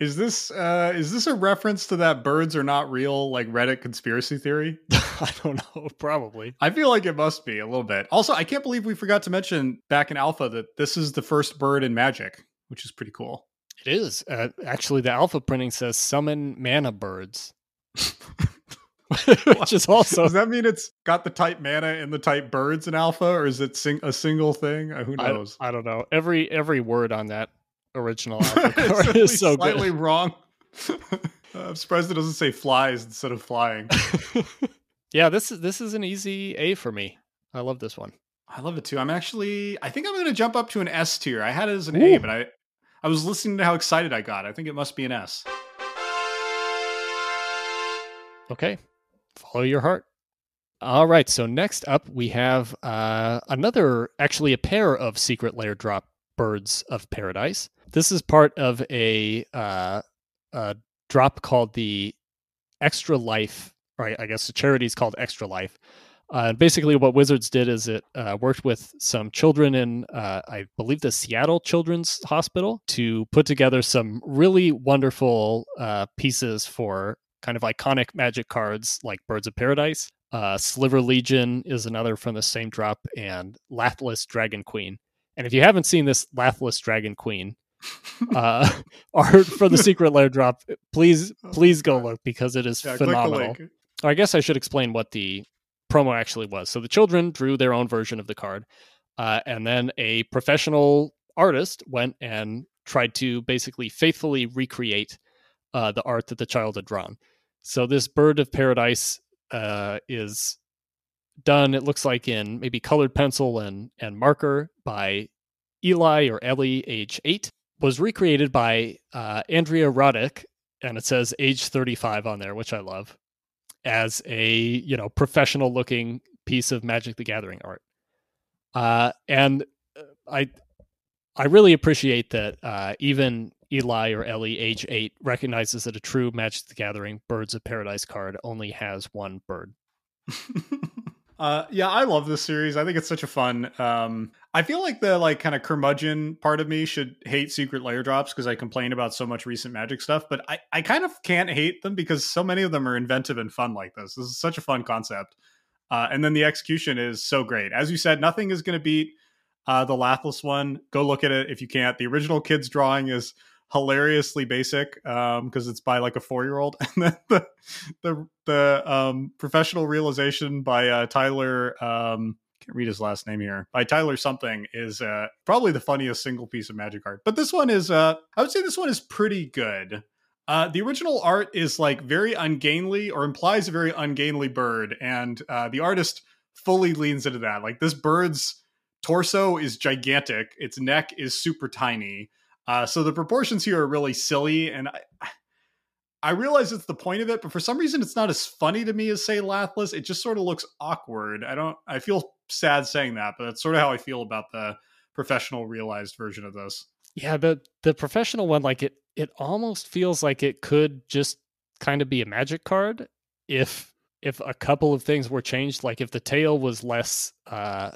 Is this uh is this a reference to that birds are not real like Reddit conspiracy theory? I don't know, probably. I feel like it must be a little bit. Also, I can't believe we forgot to mention back in alpha that this is the first bird in magic, which is pretty cool. It is. Uh, actually, the alpha printing says summon mana birds. Which is also Does that mean it's got the type mana and the type birds in alpha, or is it sing- a single thing? Uh, who I, knows? I don't know. Every every word on that original It's is so slightly good. wrong. I'm surprised it doesn't say flies instead of flying. Yeah, this is this is an easy A for me. I love this one. I love it too. I'm actually I think I'm going to jump up to an S tier. I had it as an Ooh. A, but I I was listening to how excited I got. I think it must be an S. Okay. Follow your heart. All right. So next up, we have uh, another, actually, a pair of secret lair drop birds of paradise. This is part of a, uh, a drop called the Extra Life, or I guess the charity is called Extra Life. Uh, basically, what Wizards did is it uh, worked with some children in, uh, I believe, the Seattle Children's Hospital to put together some really wonderful uh, pieces for kind of iconic magic cards like Birds of Paradise. Uh, Sliver Legion is another from the same drop, and Lathliss Dragon Queen. And if you haven't seen this Lathliss Dragon Queen uh, art for the Secret Lair drop, please oh please go look because it is yeah, phenomenal. I guess I should explain what the promo actually was. So the children drew their own version of the card, uh, and then a professional artist went and tried to basically faithfully recreate uh, the art that the child had drawn. So this bird of paradise uh, is done. It looks like in maybe colored pencil and and marker by Eli or Ellie, age eight. Was recreated by uh, Andrea Radeck, and it says age 35 on there, which I love, as a you know professional looking piece of Magic the Gathering art. Uh, and uh, I I really appreciate that uh, even Eli or Ellie, age eight, recognizes that a true Magic the Gathering Birds of Paradise card only has one bird. uh, yeah, I love this series. I think it's such a fun. Um, I feel like the like kind of curmudgeon part of me should hate secret lair drops because I complain about so much recent Magic stuff, but I I kind of can't hate them because so many of them are inventive and fun like this. This is such a fun concept, uh, and then the execution is so great. As you said, nothing is going to beat uh, the Lathliss one. Go look at it if you can't. The original kids drawing is hilariously basic because um, it's by like a four year old, and then the the the um, professional realization by uh, Tyler. Um, read his last name here. By Tyler something is uh, probably the funniest single piece of magic art. But this one is, uh, I would say, this one is pretty good. Uh, the original art is like very ungainly or implies a very ungainly bird, and uh, the artist fully leans into that. Like this bird's torso is gigantic, its neck is super tiny, uh, so the proportions here are really silly, and I, I realize it's the point of it, but for some reason it's not as funny to me as say Lathliss. It just sort of looks awkward. I don't. I feel sad saying that, but that's sort of how I feel about the professional realized version of this. Yeah, the the professional one, like it, it almost feels like it could just kind of be a magic card if if a couple of things were changed. Like if the tail was less uh,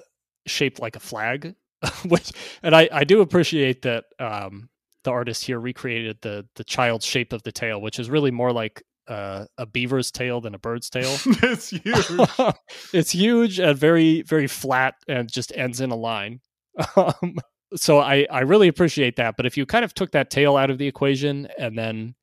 shaped like a flag which and I I do appreciate that um, the artist here recreated the the child's shape of the tail, which is really more like uh, a beaver's tail than a bird's tail. it's huge. it's huge and very very flat and just ends in a line. Um, so I I really appreciate that. But if you kind of took that tail out of the equation and then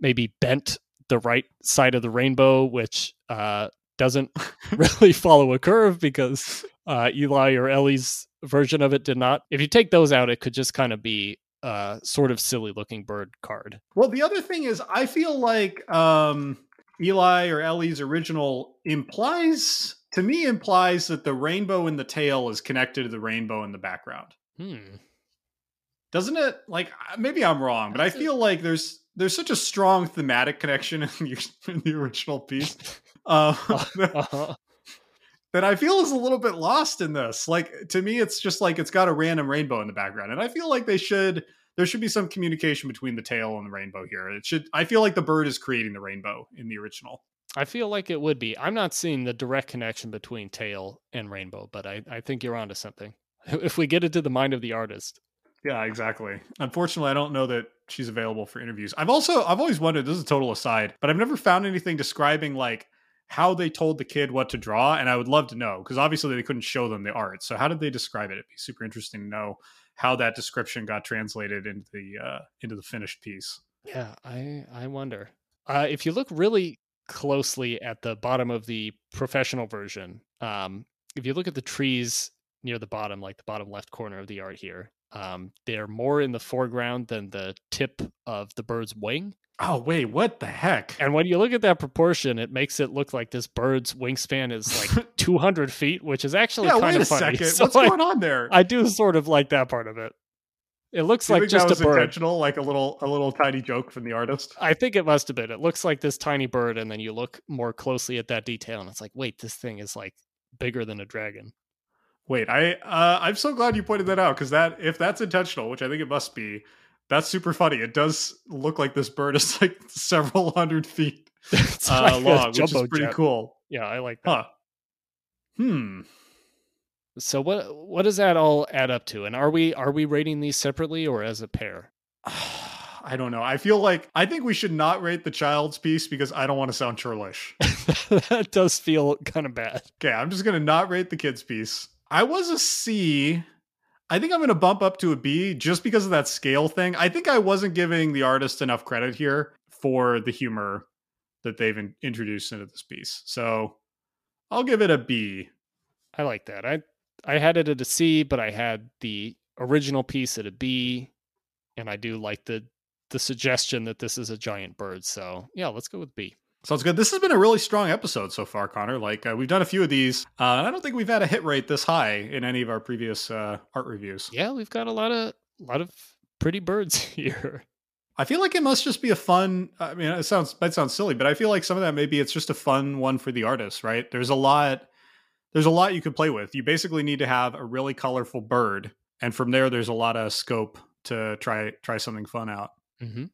maybe bent the right side of the rainbow, which uh, doesn't really follow a curve because uh, Eli or Ellie's version of it did not. If you take those out, it could just kind of be a sort of silly looking bird card. Well, the other thing is, I feel like um, Eli or Ellie's original implies, to me, implies that the rainbow in the tail is connected to the rainbow in the background. Hmm. Doesn't it? Like, maybe I'm wrong, but I feel like there's there's such a strong thematic connection in the, in the original piece. Uh, uh-huh that I feel is a little bit lost in this. Like to me, it's just like it's got a random rainbow in the background, and I feel like they should there should be some communication between the tail and the rainbow here. It should. I feel like the bird is creating the rainbow in the original. I feel like it would be. I'm not seeing the direct connection between tail and rainbow, but I, I think you're onto something. If we get into the mind of the artist. Yeah, exactly. Unfortunately, I don't know that she's available for interviews. I've also I've always wondered, this is a total aside, but I've never found anything describing like how they told the kid what to draw, and I would love to know because obviously they couldn't show them the art. So how did they describe it? It'd be super interesting to know how that description got translated into the uh, into the finished piece. Yeah, I I wonder. Uh, if you look really closely at the bottom of the professional version, um, if you look at the trees near the bottom, like the bottom left corner of the art here, Um, they're more in the foreground than the tip of the bird's wing. Oh wait, what the heck? And when you look at that proportion, it makes it look like this bird's wingspan is like 200 feet, which is actually yeah, kind wait of a funny. second. So, What's like, going on there? I do sort of like that part of it. It looks like just was a bird. intentional, like a little a little tiny joke from the artist. I think it must have been. It looks like this tiny bird, and then you look more closely at that detail, and it's like, wait, this thing is like bigger than a dragon. Wait, I uh, I'm so glad you pointed that out because that if that's intentional, which I think it must be, that's super funny. It does look like this bird is like several hundred feet uh, like long, which is pretty jet. cool. Yeah, I like that. Huh. Hmm. So what what does that all add up to? And are we are we rating these separately or as a pair? I don't know. I feel like I think we should not rate the child's piece because I don't want to sound churlish. that does feel kind of bad. Okay, I'm just gonna not rate the kids piece. I was a C. I think I'm gonna bump up to a B just because of that scale thing. I think I wasn't giving the artist enough credit here for the humor that they've in- introduced into this piece. So I'll give it a B. I like that. I I had it at a C, but I had the original piece at a B, and I do like the the suggestion that this is a giant bird. So yeah, let's go with B. Sounds good. This has been a really strong episode so far, Connor. Like uh, we've done a few of these, uh, and I don't think we've had a hit rate this high in any of our previous uh, art reviews. Yeah, we've got a lot of lot of pretty birds here. I feel like it must just be a fun. I mean, it sounds might sound silly, but I feel like some of that maybe it's just a fun one for the artist, right? There's a lot. There's a lot you could play with. You basically need to have a really colorful bird, and from there, there's a lot of scope to try try something fun out. Mm-hmm.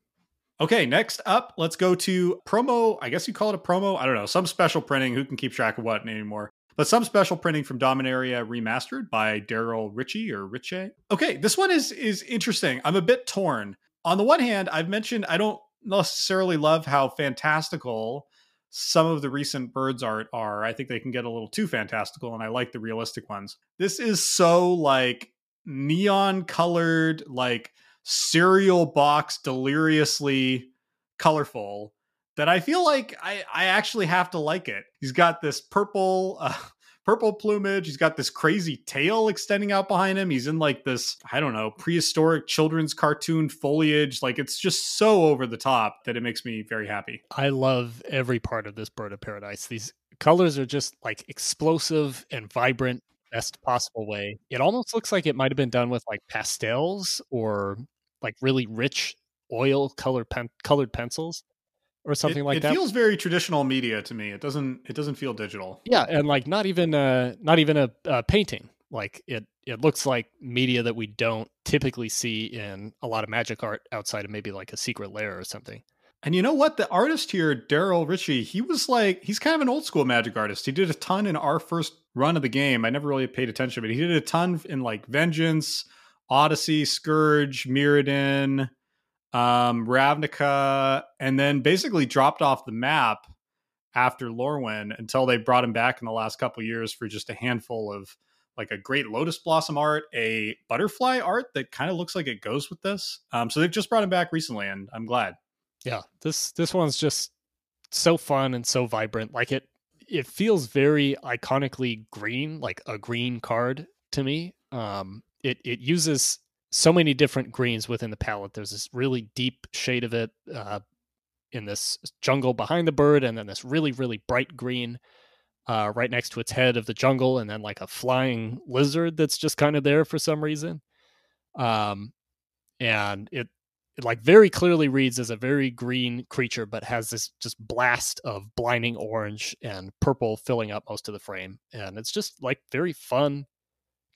Okay, next up, let's go to promo. I guess you call it a promo. I don't know. Some special printing. Who can keep track of what anymore? But some special printing from Dominaria remastered by Darrell Riche or Riche. Okay, this one is is interesting. I'm a bit torn. On the one hand, I've mentioned I don't necessarily love how fantastical some of the recent birds art are. I think they can get a little too fantastical, and I like the realistic ones. This is so like neon colored, like cereal box deliriously colorful that I feel like I, I actually have to like it. He's got this purple uh, purple plumage. He's got this crazy tail extending out behind him. He's in like this I don't know prehistoric children's cartoon foliage. Like it's just so over the top that it makes me very happy. I love every part of this bird of paradise. These colors are just like explosive and vibrant, best possible way. It almost looks like it might have been done with like pastels or like really rich oil color pen- colored pencils or something it, like it that. It feels very traditional media to me. It doesn't it doesn't feel digital. yeah, and like not even a not even a, a painting. Like it it looks like media that we don't typically see in a lot of magic art outside of maybe like a secret lair or something. And you know what? The artist here, Darrell Riche, he was like, he's kind of an old school magic artist. He did a ton in our first run of the game. I never really paid attention, but he did a ton in like Vengeance, Odyssey, Scourge, Mirrodin, um, Ravnica, and then basically dropped off the map after Lorwyn until they brought him back in the last couple years for just a handful of like a great lotus blossom art, a butterfly art that kind of looks like it goes with this. Um, so they've just brought him back recently, and I'm glad. Yeah, this this one's just so fun and so vibrant. Like it it feels very iconically green, like a green card to me. Um it it uses so many different greens within the palette. There's this really deep shade of it uh in this jungle behind the bird and then this really really bright green uh right next to its head of the jungle and then like a flying lizard that's just kind of there for some reason. Um and it it like very clearly reads as a very green creature, but has this just blast of blinding orange and purple filling up most of the frame. And it's just like very fun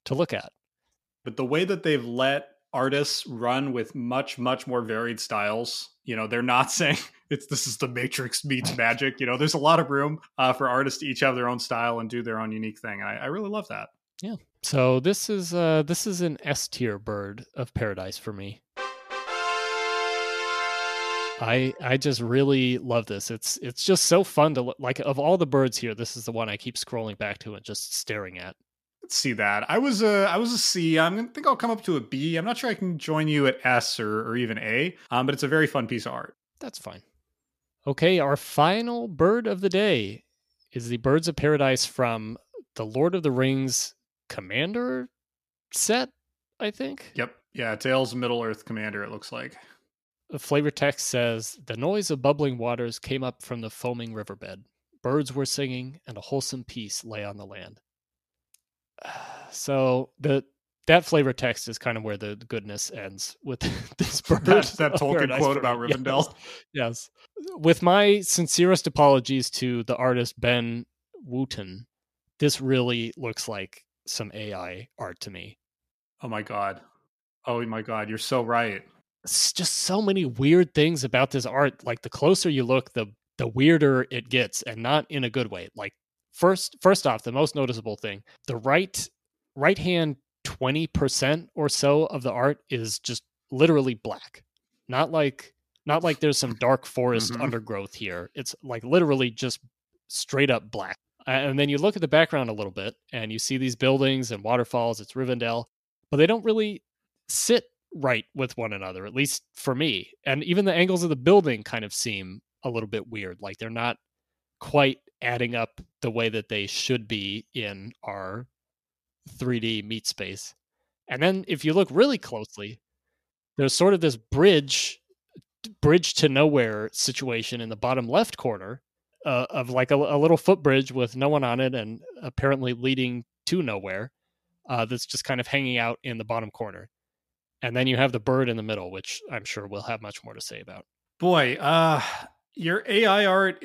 to look at. But the way that they've let artists run with much much more varied styles you know they're not saying it's this is the matrix meets magic you know there's a lot of room uh, for artists to each have their own style and do their own unique thing and I, I really love that yeah So this is uh this is an S tier bird of paradise for me. I I just really love this. It's it's just so fun to like of all the birds here, this is the one I keep scrolling back to and just staring at. Let's see that i was a i was a c i'm gonna think i'll come up to a b i'm not sure i can join you at s or, or even a um, but it's a very fun piece of art That's fine. Okay, our final bird of the day is the Birds of Paradise from the Lord of the Rings Commander set, I think. yep Yeah, Tales Middle Earth Commander, it looks like. The flavor text says The noise of bubbling waters came up from the foaming riverbed. Birds were singing, and a wholesome peace lay on the land. So the that flavor text is kind of where the goodness ends with this bird. that, that Tolkien quote Bird. about Rivendell. Yes. yes. With my sincerest apologies to the artist Ben Wootten, this really looks like some AI art to me. Oh my god. Oh my god, you're so right. It's just so many weird things about this art. Like the closer you look, the the weirder it gets, and not in a good way. Like first first off, the most noticeable thing, the right right hand 20% or so of the art is just literally black. Not like not like there's some dark forest Mhm. undergrowth here. It's like literally just straight up black. And then you look at the background a little bit and you see these buildings and waterfalls, it's Rivendell, but they don't really sit right with one another, at least for me. And even the angles of the building kind of seem a little bit weird. Like they're not quite adding up the way that they should be in our 3D meat space. And then if you look really closely, there's sort of this bridge bridge to nowhere situation in the bottom left corner uh, of like a, a little footbridge with no one on it and apparently leading to nowhere uh, that's just kind of hanging out in the bottom corner. And then you have the bird in the middle, which I'm sure we'll have much more to say about. Boy, uh your AI art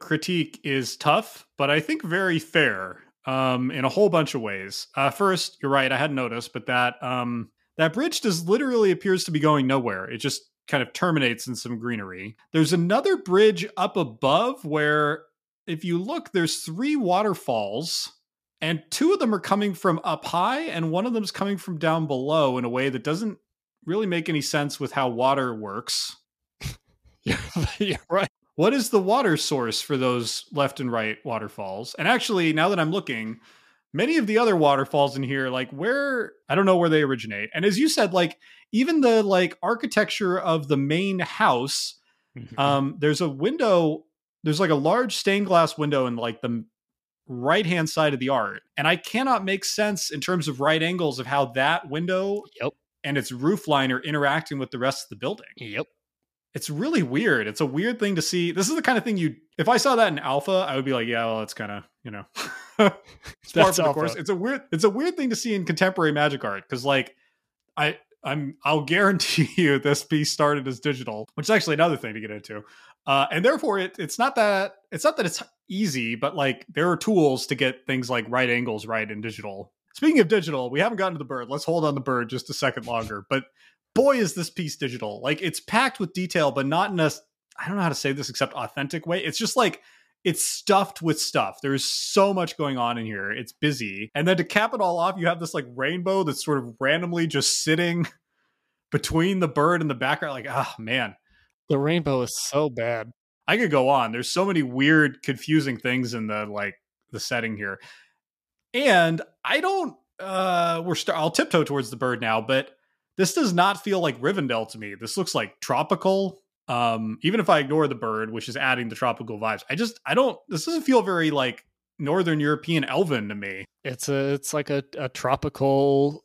critique is tough, but I think very fair um in a whole bunch of ways. Uh first, you're right, I hadn't noticed, but that um that bridge does literally appears to be going nowhere. It just kind of terminates in some greenery. There's another bridge up above where if you look there's three waterfalls and two of them are coming from up high and one of them's coming from down below in a way that doesn't really make any sense with how water works. You're right. What is the water source for those left and right waterfalls? And actually, now that I'm looking, many of the other waterfalls in here, like where I don't know where they originate. And as you said, like even the like architecture of the main house, um, there's a window, there's like a large stained glass window in like the right hand side of the art. And I cannot make sense in terms of right angles of how that window Yep. and its roof line are interacting with the rest of the building Yep. It's really weird. It's a weird thing to see. This is the kind of thing you, if I saw that in alpha, I would be like, yeah, well, it's kind of, you know, it's for the course. It's a weird, it's a weird thing to see in contemporary magic art because, like, I, I'm, I'll guarantee you this piece started as digital, which is actually another thing to get into, uh, and therefore it, it's not that, it's not that it's easy, but like there are tools to get things like right angles right in digital. Speaking of digital, we haven't gotten to the bird. Let's hold on the bird just a second longer, but boy is this piece digital. Like it's packed with detail but not in a i don't know how to say this except authentic way. It's just like it's stuffed with stuff. There's so much going on in here. It's busy. And then to cap it all off you have this like rainbow that's sort of randomly just sitting between the bird and the background. Like ah man. The rainbow is so bad. i could go on. There's so many weird confusing things in the like the setting here. And i don't uh we're st- i'll tiptoe towards the bird now but this does not feel like Rivendell to me. This looks like tropical. Um, even if I ignore the bird, which is adding the tropical vibes, I just I don't. This doesn't feel very like Northern European elven to me. It's a it's like a, a tropical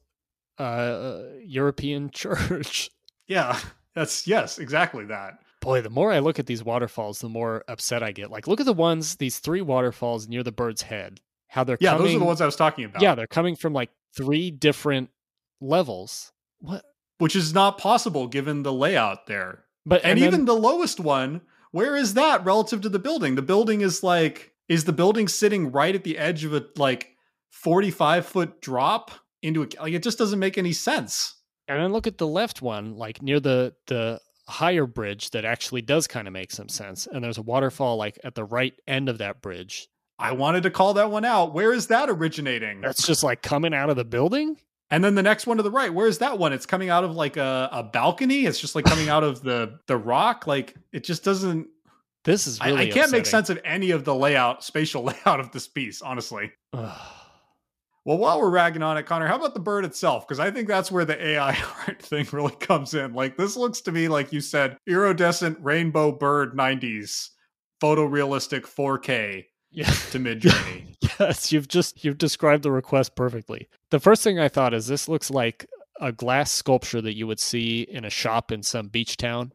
uh European church. Yeah, that's yes, exactly that. Boy, the more I look at these waterfalls, the more upset I get. Like look at the ones these three waterfalls near the bird's head. How they're Yeah, coming, those are the ones I was talking about. Yeah, they're coming from like three different levels. What? which is not possible given the layout there. But And, then- even the lowest one, where is that relative to the building? The building is like, is the building sitting right at the edge of a like 45 foot drop into a, like, it just doesn't make any sense. And then look at the left one, like near the the higher bridge that actually does kind of make some sense. And there's a waterfall like at the right end of that bridge. I wanted to call that one out. Where is that originating? That's just like coming out of the building. And then the next one to the right, where is that one? It's coming out of like a, a balcony. It's just like coming out of the the rock. Like it just doesn't. This is I, really I can't make sense of any of the layout, spatial layout of this piece. Honestly. Well, while we're ragging on it, Connor, how about the bird itself? Because I think that's where the AI art thing really comes in. Like this looks to me like you said, iridescent rainbow bird '90s photorealistic 4K yeah. to Midjourney. yes, you've just you've described the request perfectly. The first thing I thought is this looks like a glass sculpture that you would see in a shop in some beach town.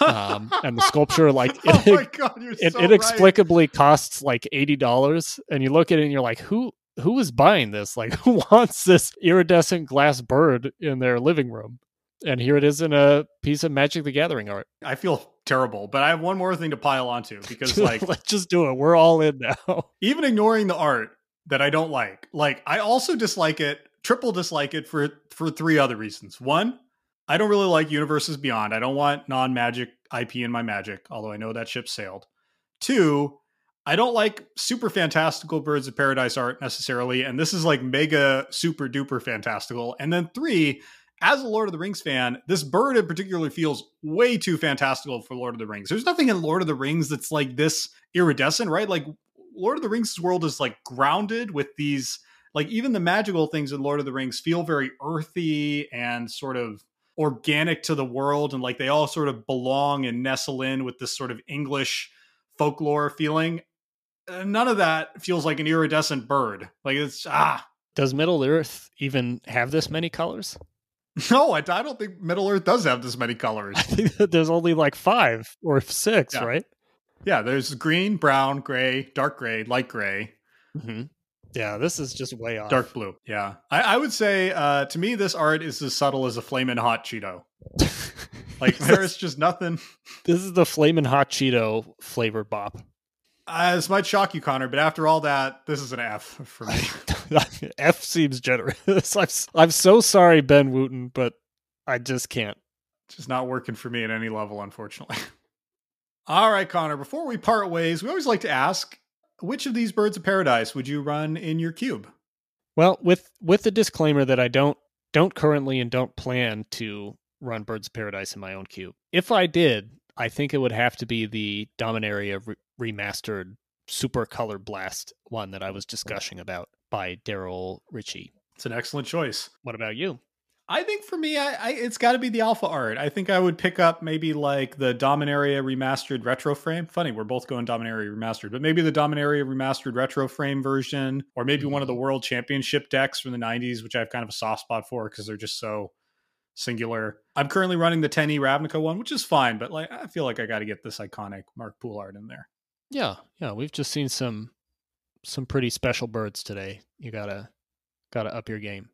Um, and the sculpture, like, oh it, my god, you're it so right. inexplicably costs like eighty dollars, and you look at it and you're like, who who is buying this? Like, who wants this iridescent glass bird in their living room? And here it is in a piece of Magic the Gathering art. I feel terrible, but I have one more thing to pile onto because, like, let's just do it. We're all in now. even ignoring the art that I don't like, like, I also dislike it, triple dislike it for for three other reasons. One, I don't really like Universes Beyond. I don't want non Magic IP in my Magic, although I know that ship sailed. Two, I don't like super fantastical Birds of Paradise art necessarily, and this is like mega super duper fantastical. And then three, as a Lord of the Rings fan, this bird in particular feels way too fantastical for Lord of the Rings. There's nothing in Lord of the Rings that's like this iridescent, right? Like Lord of the Rings' world is like grounded with these, like even the magical things in Lord of the Rings feel very earthy and sort of organic to the world, and like they all sort of belong and nestle in with this sort of English folklore feeling. Uh, None of that feels like an iridescent bird. Like it's ah Does Middle Earth even have this many colors? no, I, I don't think Middle Earth does have this many colors. I think that there's only like five or six, Yeah. right? Yeah, there's green, brown, gray, dark gray, light gray, Mm-hmm. Yeah, this is just way off. dark blue. Yeah, I, I would say uh, to me this art is as subtle as a flaming hot Cheeto. Like there's just nothing. this is the flaming hot Cheeto flavored bop. Uh, this might shock you, Connor, but after all that, this is an F for me. F seems generous. I'm, I'm so sorry, Ben Wootten, but I just can't. just not working for me at any level, unfortunately. All right, Connor, before we part ways, we always like to ask which of these birds of paradise would you run in your cube? Well, with with the disclaimer that I don't don't currently and don't plan to run Birds of Paradise in my own cube. If I did, I think it would have to be the Dominaria re- remastered Super Color Blast one that I was discussing about by Darrell Riche. It's an excellent choice. What about you? I think for me, I, I it's got to be the alpha art. I think I would pick up maybe like the Dominaria remastered retro frame. Funny, we're both going Dominaria remastered, but maybe the Dominaria remastered retro frame version, or maybe one of the mm-hmm. World Championship decks from the '90s, which I have kind of a soft spot for because they're just so singular. I'm currently running the 10e Ravnica one, which is fine, but like I feel like I got to get this iconic Mark Poole art in there. Yeah, yeah, we've just seen some some pretty special birds today. You gotta gotta up your game.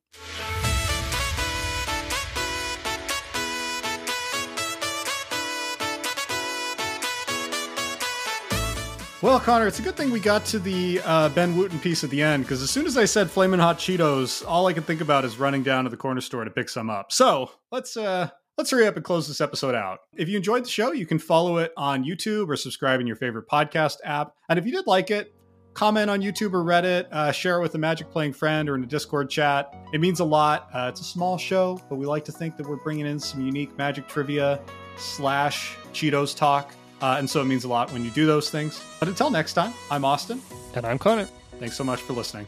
Well, Connor, it's a good thing we got to the uh, Ben Wootten piece at the end because as soon as I said "flaming hot Cheetos," all I can think about is running down to the corner store to pick some up. So let's uh, let's hurry up and close this episode out. If you enjoyed the show, you can follow it on YouTube or subscribe in your favorite podcast app. And if you did like it, comment on YouTube or Reddit, uh, share it with a Magic playing friend or in a Discord chat. It means a lot. Uh, it's a small show, but we like to think that we're bringing in some unique Magic trivia slash Cheetos talk. Uh, and so it means a lot when you do those things. But until next time, I'm Austin. And I'm Connor. Thanks so much for listening.